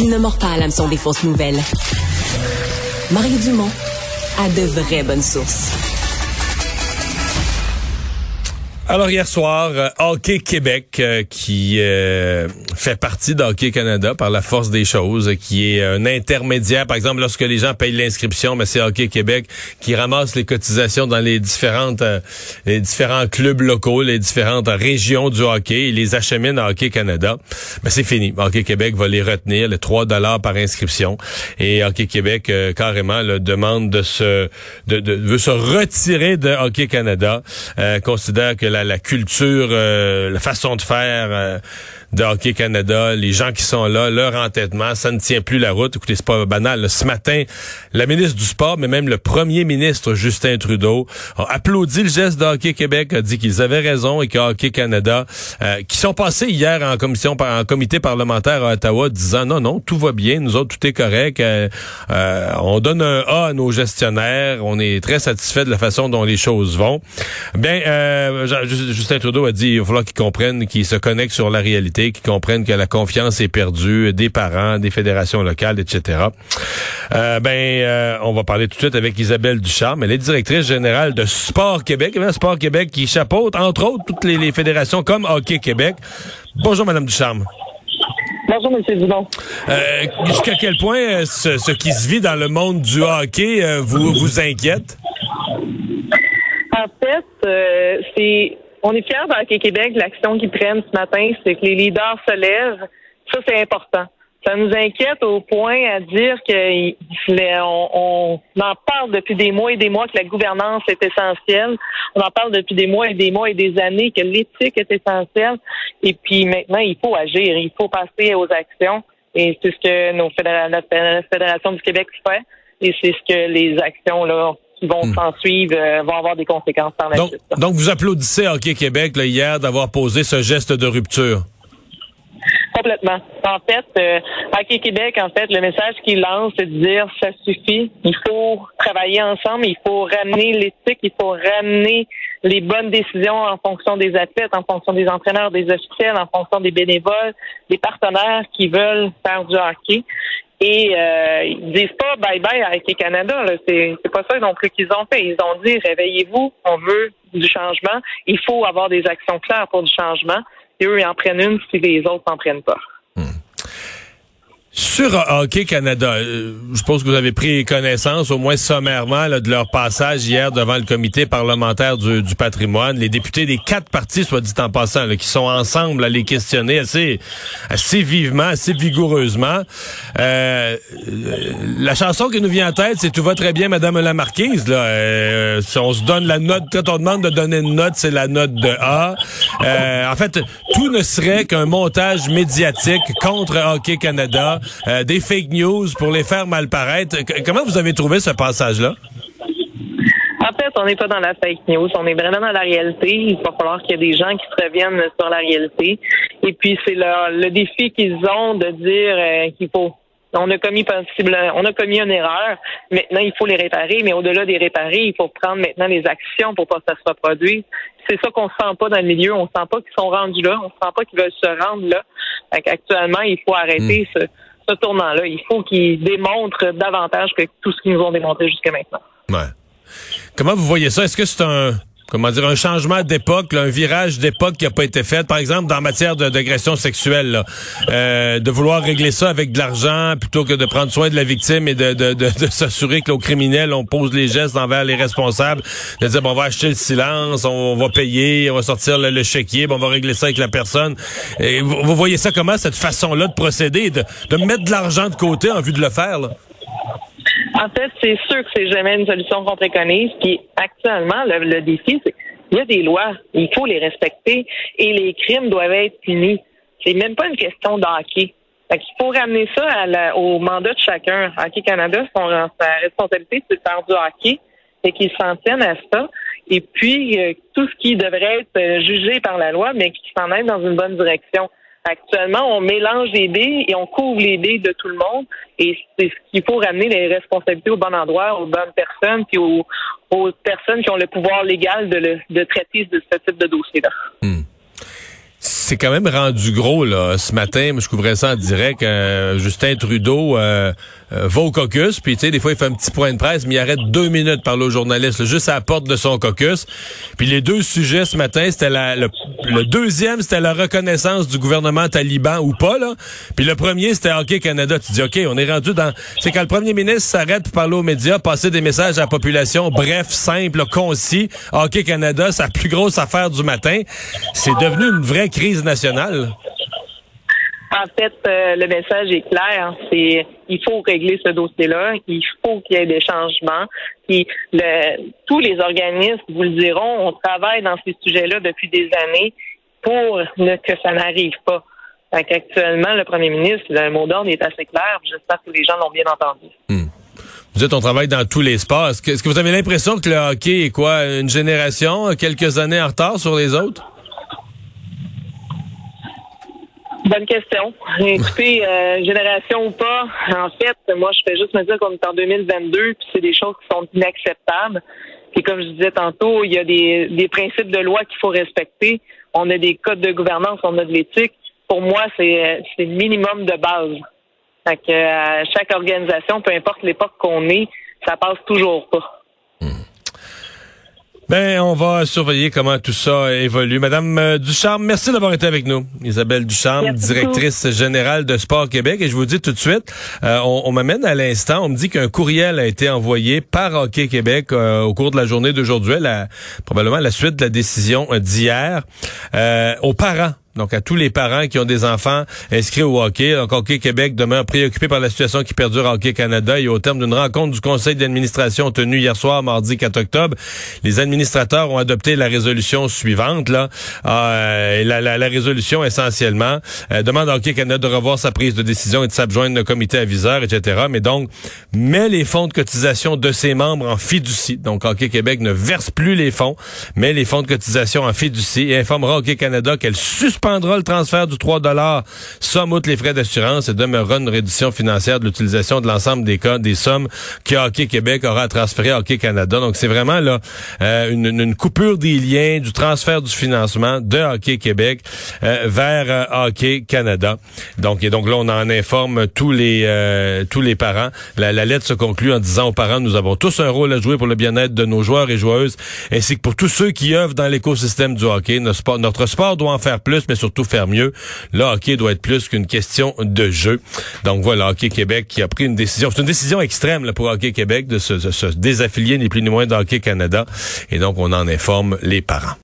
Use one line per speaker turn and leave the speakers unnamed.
Il ne mord pas à l'hameçon des fausses nouvelles. Mario Dumont a de vraies bonnes sources.
Alors hier soir, euh, Hockey Québec, euh, qui euh, fait partie d'Hockey Canada par la force des choses, qui est un intermédiaire. Par exemple, lorsque les gens payent l'inscription, mais c'est Hockey Québec qui ramasse les cotisations dans les différentes, les différents clubs locaux, les différentes régions du hockey, et les achemine à Hockey Canada. Mais c'est fini. Hockey Québec va les retenir, les 3 dollars par inscription, et Hockey Québec carrément le demande de se, de, de, veut se retirer de Hockey Canada, considère que la, culture, euh, la façon de faire euh, de Hockey Canada, les gens qui sont là, leur entêtement, ça ne tient plus la route. Écoutez, c'est pas banal. Ce matin, la ministre du Sport, mais même le premier ministre Justin Trudeau, a applaudi le geste de Hockey Québec, a dit qu'ils avaient raison et que Hockey Canada, euh, qui sont passés hier en commission, en comité parlementaire à Ottawa, disant non, non, tout va bien, nous autres, tout est correct. Euh, euh, on donne un A à nos gestionnaires, on est très satisfait de la façon dont les choses vont. Bien, Justin Trudeau a dit il va falloir qu'ils comprennent, qu'ils se connectent sur la réalité qui comprennent que la confiance est perdue des parents, des fédérations locales, etc. Euh, ben, euh, on va parler tout de suite avec Isabelle Ducharme. Elle est directrice générale de Sport Québec. Sport Québec qui chapeaute, entre autres, toutes les, fédérations comme Hockey Québec. Bonjour, Madame Ducharme.
Bonjour, M. Dubon.
Euh, Jusqu'à quel point euh, ce, ce, qui se vit dans le monde du hockey vous, vous inquiète?
En fait, c'est on est fiers d'Hockey Québec, l'action qu'ils prennent ce matin, c'est que les leaders se lèvent. Ça, c'est important. Ça nous inquiète au point à dire qu'on on, en parle depuis des mois et des mois que la gouvernance est essentielle. On en parle depuis des mois et des mois et des années que l'éthique est essentielle. Et puis maintenant, il faut agir, il faut passer aux actions. Et c'est ce que nos la Fédération du Québec fait. Et c'est ce que les actions là qui vont hmm. s'en suivre euh, vont avoir des conséquences par la
donc,
suite.
Donc, vous applaudissez Hockey Québec là, hier d'avoir posé ce geste de rupture.
Complètement. En fait, euh, Hockey Québec, en fait, le message qu'il lance, c'est de dire ça suffit. Il faut travailler ensemble, il faut ramener l'éthique, il faut ramener les bonnes décisions en fonction des athlètes, en fonction des entraîneurs, des officiels, en fonction des bénévoles, des partenaires qui veulent faire du hockey. Et euh, ils disent pas bye bye avec les Canada. C'est, c'est pas ça non plus qu'ils ont fait. Ils ont dit réveillez-vous, on veut du changement. Il faut avoir des actions claires pour du changement. Et eux, ils en prennent une si les autres n'en prennent pas.
Sur Hockey Canada, euh, je suppose que vous avez pris connaissance, au moins sommairement, là, de leur passage hier devant le comité parlementaire du, patrimoine. Les députés des quatre partis, soit dit en passant, là, qui sont ensemble à les questionner assez, assez vivement, assez vigoureusement. Euh, la chanson qui nous vient en tête, c'est Tout va très bien, Madame la Marquise. Là. Euh, si on se donne la note, quand on demande de donner une note, c'est la note de A. Euh, en fait, tout ne serait qu'un montage médiatique contre Hockey Canada euh, des fake news pour les faire mal paraître. comment vous avez trouvé ce passage-là?
En fait, on n'est pas dans la fake news, on est vraiment dans la réalité. Il va falloir qu'il y ait des gens qui se reviennent sur la réalité. Et puis, c'est le, le défi qu'ils ont de dire euh, qu'il faut on a commis possible, on a commis une erreur. Maintenant, il faut les réparer, mais au-delà des réparer, il faut prendre maintenant les actions pour pas que ça se reproduise. C'est ça qu'on sent pas dans le milieu. On sent pas qu'ils sont rendus là. On sent pas qu'ils veulent se rendre là. Actuellement, il faut arrêter hmm. ce, ce tournant-là. Il faut qu'ils démontrent davantage que tout ce qu'ils nous ont démontré jusqu'à maintenant.
Ouais. Comment vous voyez ça? Est-ce que c'est un comment dire, un changement d'époque, un virage d'époque qui a pas été fait, par exemple, dans matière d'agression sexuelle, là, euh, de vouloir régler ça avec de l'argent plutôt que de prendre soin de la victime et de, de, de, s'assurer que aux criminels, on pose les gestes envers les responsables, de dire, bon, on va acheter le silence, on, va payer, on va sortir le, chéquier, bon, on va régler ça avec la personne. Et vous, vous voyez ça comment, cette façon-là de procéder, de, de mettre de l'argent de côté en vue de le faire, là?
En fait, c'est sûr que c'est jamais une solution qu'on préconise. Puis actuellement, le, défi, c'est qu'il y a des lois, il faut les respecter et les crimes doivent être punis. C'est même pas une question d'hockey. Il faut ramener ça au mandat de chacun. Hockey Canada, son, sa responsabilité, c'est de faire du hockey et qu'ils s'en tiennent à ça. Et puis, euh, tout ce qui devrait être euh, jugé par la loi, mais qui s'en aide dans une bonne direction. Actuellement, on mélange les dés et on couvre les dés de tout le monde. Et c'est ce qu'il faut ramener les responsabilités au bon endroit, aux bonnes personnes, puis aux, personnes qui ont le pouvoir légal de, de traiter de ce type de dossier-là.
Hmm. C'est quand même rendu gros là. Ce matin, je couvrais ça en direct. Euh, Justin Trudeau euh, euh, va au caucus, puis tu sais, des fois il fait un petit point de presse, mais il arrête deux minutes par le journaliste, juste à la porte de son caucus. Puis les deux sujets ce matin, c'était la, le, deuxième, c'était la reconnaissance du gouvernement taliban ou pas là. Puis le premier, c'était Hockey Canada. Tu dis ok, on est rendu dans. C'est quand le premier ministre s'arrête pour parler aux médias, passer des messages à la population, bref, simple, concis. Hockey Canada, sa plus grosse affaire du matin. C'est devenu une vraie crise nationale?
En fait, euh, le message est clair. C'est il faut régler ce dossier-là. Il faut qu'il y ait des changements. Puis le, tous les organismes vous le diront, on travaille dans ces sujets-là depuis des années pour ne, que ça n'arrive pas. Fait Actuellement, le premier ministre, le mot d'ordre est assez clair. J'espère que les gens l'ont bien entendu.
Hmm. Vous êtes, on travaille dans tous les sports. Est-ce que vous avez l'impression que le hockey est quoi, une génération, quelques années en retard sur les autres?
Bonne question. Écoutez, euh, génération ou pas, en fait, moi, je fais juste me dire qu'on est en 2022, puis c'est des choses qui sont inacceptables. Puis comme je disais tantôt, il y a des, des principes de loi qu'il faut respecter. On a des codes de gouvernance, on a de l'éthique. Pour moi, c'est le minimum de base. Fait que euh, chaque organisation, peu importe l'époque qu'on est, ça passe toujours pas.
Ben, on va surveiller comment tout ça évolue. Madame euh, Ducharme, merci d'avoir été avec nous. Isabelle Ducharme, directrice générale de Sport Québec. Et je vous dis tout de suite, euh, on, m'amène à l'instant, on me dit qu'un courriel a été envoyé par Hockey Québec euh, au cours de la journée d'aujourd'hui, probablement la suite de la décision d'hier, aux parents donc à tous les parents qui ont des enfants inscrits au hockey. Donc Hockey Québec demeure préoccupé par la situation qui perdure à Hockey Canada et au terme d'une rencontre du conseil d'administration tenue hier soir, mardi 4 octobre, les administrateurs ont adopté la résolution suivante. Là, euh, la, la, la, résolution essentiellement euh, demande à Hockey Canada de revoir sa prise de décision et de s'adjoindre au comité aviseur, etc. Mais donc met les fonds de cotisation de ses membres en fiducie. Donc Hockey Québec ne verse plus les fonds, mais les fonds de cotisation en fiducie et informera Hockey Canada qu'elle suspend le transfert du 3 somme outre les frais d'assurance et demeurera une réduction financière de l'utilisation de l'ensemble des cas, des sommes que Hockey Québec aura transféré à Hockey Canada. Donc, c'est vraiment là euh, une, coupure des liens du transfert du financement de Hockey Québec euh, vers euh, Hockey Canada. Donc, et donc là, on en informe tous les tous les parents. La, la, lettre se conclut en disant aux parents, nous avons tous un rôle à jouer pour le bien-être de nos joueurs et joueuses, ainsi que pour tous ceux qui œuvrent dans l'écosystème du hockey. Notre sport, notre sport doit en faire plus, mais surtout faire mieux. Le hockey doit être plus qu'une question de jeu. Donc voilà, Hockey Québec qui a pris une décision. C'est une décision extrême là, pour Hockey Québec de se, se désaffilier ni plus ni moins d'Hockey Canada. Et donc on en informe les parents.